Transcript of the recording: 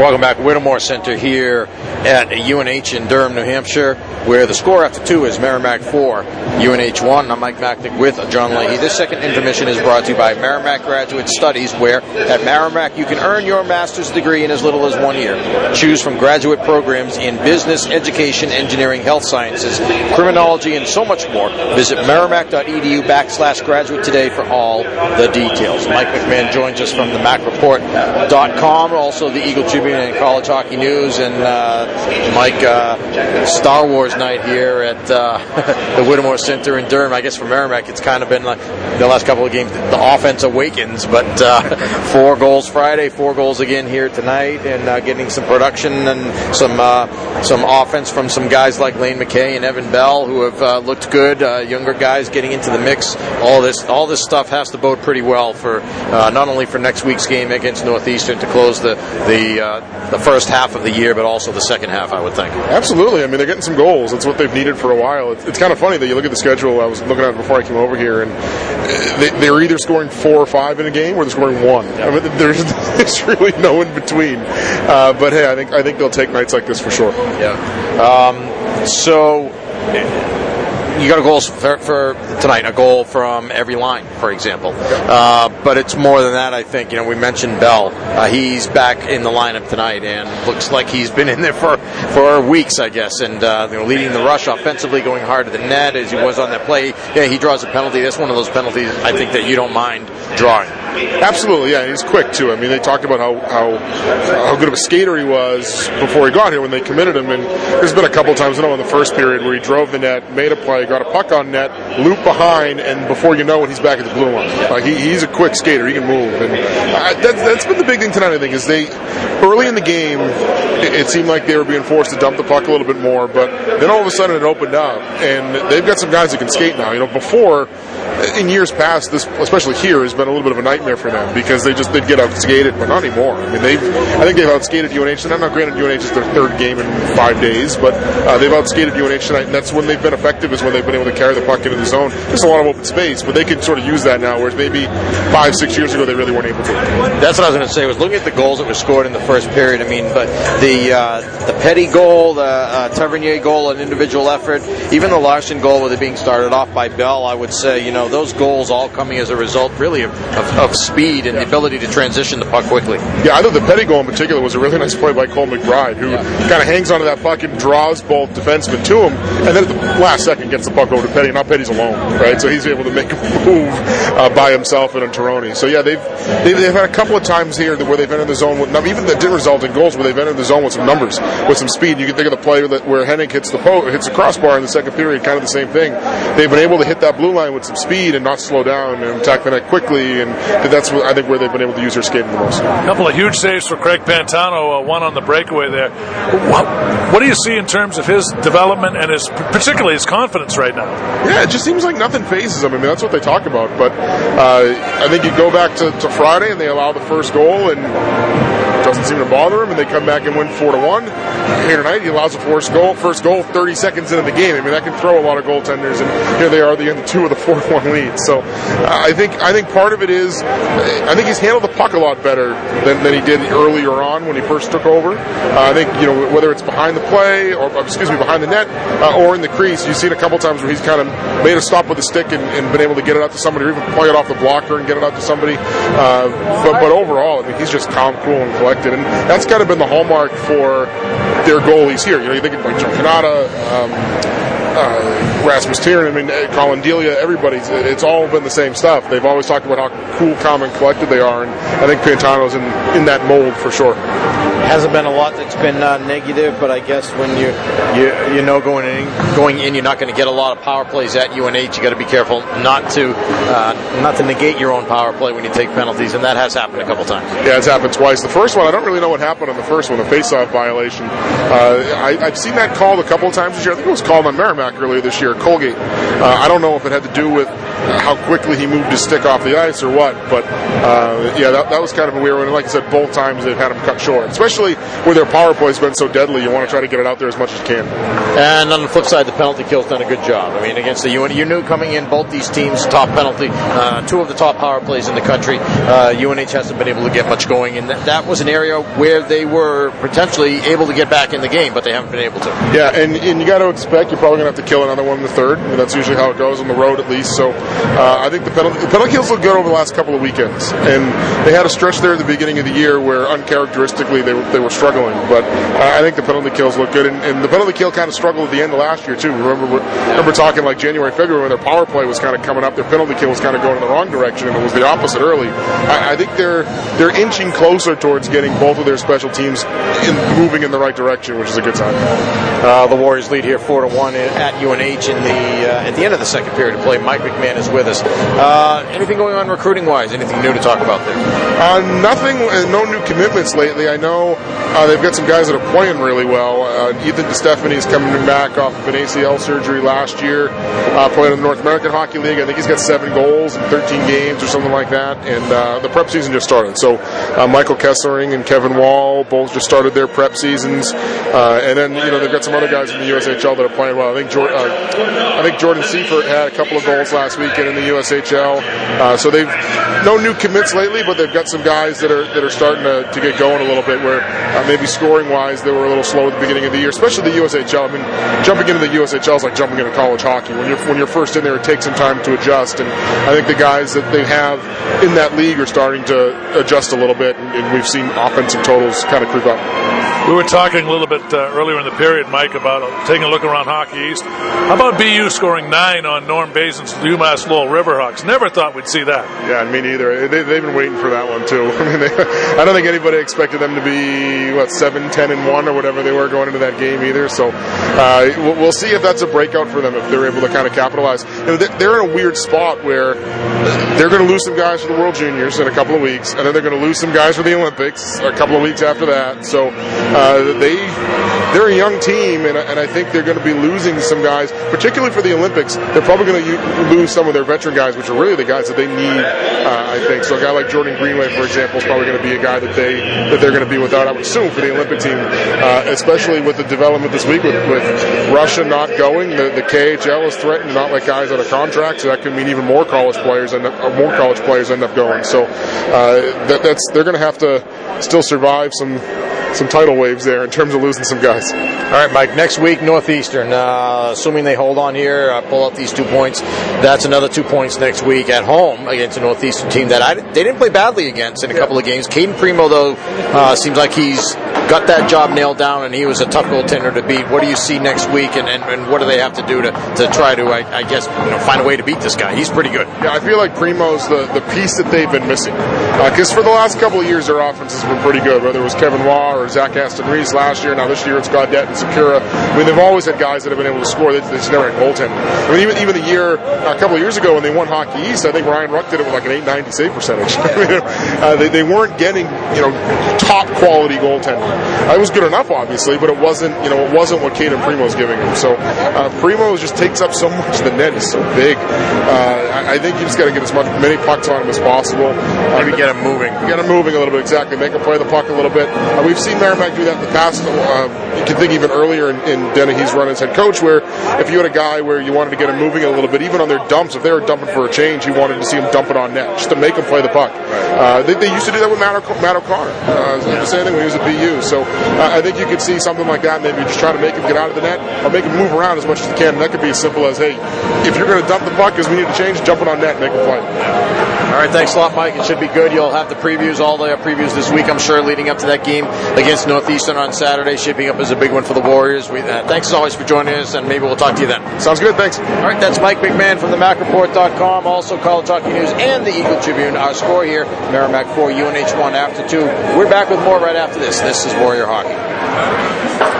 Welcome back, Whittemore Center here at UNH in Durham, New Hampshire, where the score after two is Merrimack 4, UNH 1. I'm Mike Macknick with John Leahy. This second intermission is brought to you by Merrimack Graduate Studies, where at Merrimack you can earn your master's degree in as little as one year. Choose from graduate programs in business, education, engineering, health sciences, criminology, and so much more. Visit merrimack.edu backslash graduate today for all the details. Mike McMahon joins us from the MacReport.com, also the Eagle Tribune and College Hockey News, and uh, Mike, uh, Star Wars night here at uh, the Whittemore Center in Durham. I guess for Merrimack, it's kind of been like the last couple of games, the offense awakens, but uh, four goals Friday, four goals again here tonight, and uh, getting some production and some uh, some offense from some guys like Lane McKay and Evan Bell, who have looked good. younger guys getting into the mix. All this all this stuff has to bode pretty well for not only for next week's game against Northeastern to close the the the first half of the year, but also the second half, I would think. Absolutely. I mean, they're getting some goals. It's what they've needed for a while. It's, it's kind of funny that you look at the schedule. I was looking at it before I came over here, and they, they're either scoring four or five in a game, or they're scoring one. Yeah. I mean, there's, there's really no in between. Uh, but hey, I think I think they'll take nights like this for sure. Yeah. Um, so you got a goal for, for, tonight, a goal from every line, for example. Uh, but it's more than that, I think. You know, we mentioned Bell. Uh, he's back in the lineup tonight and looks like he's been in there for, for weeks, I guess, and uh, you know, leading the rush offensively, going hard to the net as he was on that play. Yeah, he draws a penalty. That's one of those penalties I think that you don't mind drawing. Absolutely, yeah. He's quick too. I mean, they talked about how, how how good of a skater he was before he got here when they committed him, and there's been a couple times, I know, in the first period where he drove the net, made a play, got a puck on net, loop behind, and before you know it, he's back at the blue line. Like he, he's a quick skater; he can move, and uh, that's, that's been the big thing tonight. I think is they early in the game, it, it seemed like they were being forced to dump the puck a little bit more, but then all of a sudden it opened up, and they've got some guys that can skate now. You know, before in years past, this especially here has been a little bit of a nightmare for them because they just they'd get outskated, but not anymore. I mean, they I think they've outskated UNH. And I'm not granted UNH is their third game in five days, but uh, they've outskated UNH tonight, and that's when they've been effective. Is when they've been able to carry the puck into the zone. There's a lot of open space, but they can sort of use that now, whereas maybe five, six years ago they really weren't able to. That's what I was going to say. Was looking at the goals that were scored in the first period. I mean, but the uh, the Petti goal, the uh, Tavernier goal, an individual effort, even the Larsson goal, with it being started off by Bell, I would say, you know, those goals all coming as a result, really, of, of, of speed and the ability to transition the puck quickly. Yeah, I thought the Petti goal in particular was a really nice play by Cole McBride, who yeah. kind of hangs onto that puck and draws both defensemen to him, and then at the last second gets the puck over to Petti. Not Petti's alone, right? So he's able to make a move uh, by himself and Tirone. So yeah, they've, they've, they've had a couple of times here where they've entered the zone with even that didn't result in goals, where they've entered the zone with some numbers, with some speed. You can think of the play that, where Hennig hits the po- hits the crossbar in the second period, kind of the same thing. They've been able to hit that blue line with some speed and not slow down and attack the net quickly, and that's I think where they've been able to use their skating the most. A couple of huge saves for Craig Pantano, uh, one on the breakaway there. What, what, do you see in terms of his development and his particularly his confidence right now? Yeah, it just seems like nothing phases him. I mean, that's what they talk about. But uh, I think you go back to, to Friday and they allow the first goal and doesn't seem to bother him, and they come back and win four to one. Here tonight, he allows the first goal, first goal, 30 seconds into the game. I mean, that can throw a lot of goaltenders, and here they are, the end two of the fourth one lead. So, uh, I think I think part of it is, I think he's handled the puck a lot better than, than he did earlier on when he first took over. Uh, I think you know whether it's behind the play or excuse me behind the net uh, or in the crease, you've seen a couple times where he's kind of made a stop with the stick and, and, been able to get it out to somebody, or even play it off the blocker and get it out to somebody. Uh, but, but overall, I mean, he's just calm, cool, and collected collected, and that's kind of been the hallmark for their goalies here. You know, you think of like Joe Cannata, um, uh, Rasmus Tirronen, I mean, Collin Delia, everybody's, it's all been the same stuff. They've always talked about how cool, calm, and collected they are, and I think Pantano's in, in that mold for sure hasn't been a lot that's been uh, negative, but I guess when you you you know going in going in, you're not going to get a lot of power plays at UNH. You got to be careful not to uh, not to negate your own power play when you take penalties, and that has happened a couple times. Yeah, it's happened twice. The first one, I don't really know what happened on the first one, the face-off violation. Uh, I, have seen that called a couple of times this year. I think it was called on Earlier this year, Colgate. Uh, I don't know if it had to do with how quickly he moved his stick off the ice or what. But uh, yeah, that, that was kind of a weird one. And like I said, both times they've had him cut short, especially where their power play's been so deadly. You want to try to get it out there as much as you can. And on the flip side, the penalty kill's done a good job. I mean, against the UN, you knew coming in both these teams top penalty, uh, two of the top power plays in the country. Uh, UNH hasn't been able to get much going, and that, that was an area where they were potentially able to get back in the game, but they haven't been able to. Yeah, and, and you got to expect you're probably going to have to kill another one in the third. I mean, that's usually how it goes on the road, at least. So uh, I think the penalty, the penalty kills look good over the last couple of weekends, and they had a stretch there at the beginning of the year where uncharacteristically they were, they were struggling. But uh, I think the penalty kills look good, and, and the penalty kill kind of struggled at the end of last year too. Remember, remember talking like January, February when their power play was kind of coming up, their penalty kill was kind of going in the wrong direction, and it was the opposite early. I, I think they're they're inching closer towards getting both of their special teams in, moving in the right direction, which is a good sign. Uh, the Warriors lead here four to one at UNH in the uh, at the end of the second period of play. Mike McMahon is with us. Uh, anything going on recruiting wise? Anything new to talk about there? Uh, nothing. uh, No new commitments lately. I know uh, they've got some guys that are playing really well. Uh, Ethan DeStefani is coming back off of an ACL surgery last year, uh, playing in the North American Hockey League. I think he's got seven goals in 13 games or something like that. And the prep season just started. So Michael Kesselring and Kevin Wall both just started their prep seasons. And then you know they've got some other guys in the USHL that are playing well. I think I think Jordan Seifert had a couple of goals last weekend in the USHL. Uh, so they've no new commits lately, but they've got some guys that are that are starting to, to get going a little bit. Where uh, maybe scoring wise they were a little slow at the beginning of the year, especially the USHL. I mean, jumping into the USHL is like jumping into college hockey. When you're when you're first in there, it takes some time to adjust. And I think the guys that they have in that league are starting to adjust a little bit, and, and we've seen offensive totals kind of creep up. We were talking a little bit uh, earlier in the period, Mike, about taking a look around Hockey East. How about BU scoring nine on Norm Bazin's UMass Lowell Riverhawks? Never thought we'd see that. Yeah, me neither. They, they've been waiting for that one too. I mean, they, I don't think anybody expected them to be what seven, ten, and one or whatever they were going into that game either. So uh, we'll, see if that's a breakout for them if they're able to kind of capitalize. You know, they're, they're in a weird spot where they're going to lose some guys for the World Juniors in a couple of weeks, and then they're going to lose some guys for the Olympics a couple of weeks after that. So uh, they they're a young team, and, and I think they're going to be losing some guys, particularly for the Olympics. They're probably going to lose some of their veteran guys, which are really the guys that they need. Uh, I think so. A guy like Jordan Greenway, for example, is probably going to be a guy that they that they're going to be without. I would assume for the Olympic team, uh, especially with the development this week with, with Russia not going. The, the KHL is threatened to not let guys out of contract, so that could mean even more college players end up, or more college players end up going. So uh, that, that's they're going to have to still survive some some tidal waves there in terms of losing some guys. All right, Mike. Next week, Northeastern. Uh, assuming they hold on here, uh, pull out these two points. That's another two points next week at home against a Northeastern team that I, they didn't play badly against in a couple of games. Cayden Primeau, though, uh, seems like he's got that job nailed down, and he was a tough goaltender to beat. What do you see next week, and, and, and what do they have to do to, to try to, I, I guess, you know, find a way to beat this guy? He's pretty good. Yeah, I feel like Primeau's the, the piece that they've been missing. Because for the last couple of years, their offense has been pretty good, whether it was Kevin Waugh or Zach Aston Reese last year. Now this year it's Gaudette and Sikura. I mean, they've always had guys that have been able to score. They, they just never had goaltending. I mean, even, even the year, a couple of years ago when they won Hockey East, I think Ryan Ruck did it with like an 890 save percentage. uh, they, they weren't getting, you know, top quality goaltending. Uh, it was good enough, obviously, but it wasn't, you know, it wasn't what Cayden Primeau was giving him. So uh, Primeau just takes up so much. The net is so big. Uh, I, I think you just got to get as much many pucks on him as possible. Uh, Maybe get him moving. Get him moving a little bit, exactly. Make him play the puck a little bit. Uh, we've seen Merrimack do that in the past. Uh, you can think even earlier in, in Dennehy's run as head coach, where if you had a guy where you wanted to get him moving a little bit, even on their dumps, if they were dumping for a change, you wanted to see him dump it on net, just to make him play the puck. Uh, they, they used to do that with Matt, O'C- Matt O'Connor. Uh, the same thing when he was at BU. So uh, I think you could see something like that, maybe just try to make him get out of the net or make him move around as much as you can. And that could be as simple as, hey, if you're going to dump the puck because we need to change, jump it on net and make him play. All right, thanks a lot, Mike. It should be good. You'll have the previews, all the previews this week, I'm sure, leading up to that game against Northeastern on Saturday, shaping up as a big one for the Warriors. We, uh, thanks as always for joining us, and maybe we'll talk to you then. Sounds good. Thanks. All right, that's Mike McMahon from the MacReport.com, also College Hockey News and the Eagle Tribune. Our score here, Merrimack 4, UNH 1 after 2. We're back with more right after this. This is Warrior Hockey.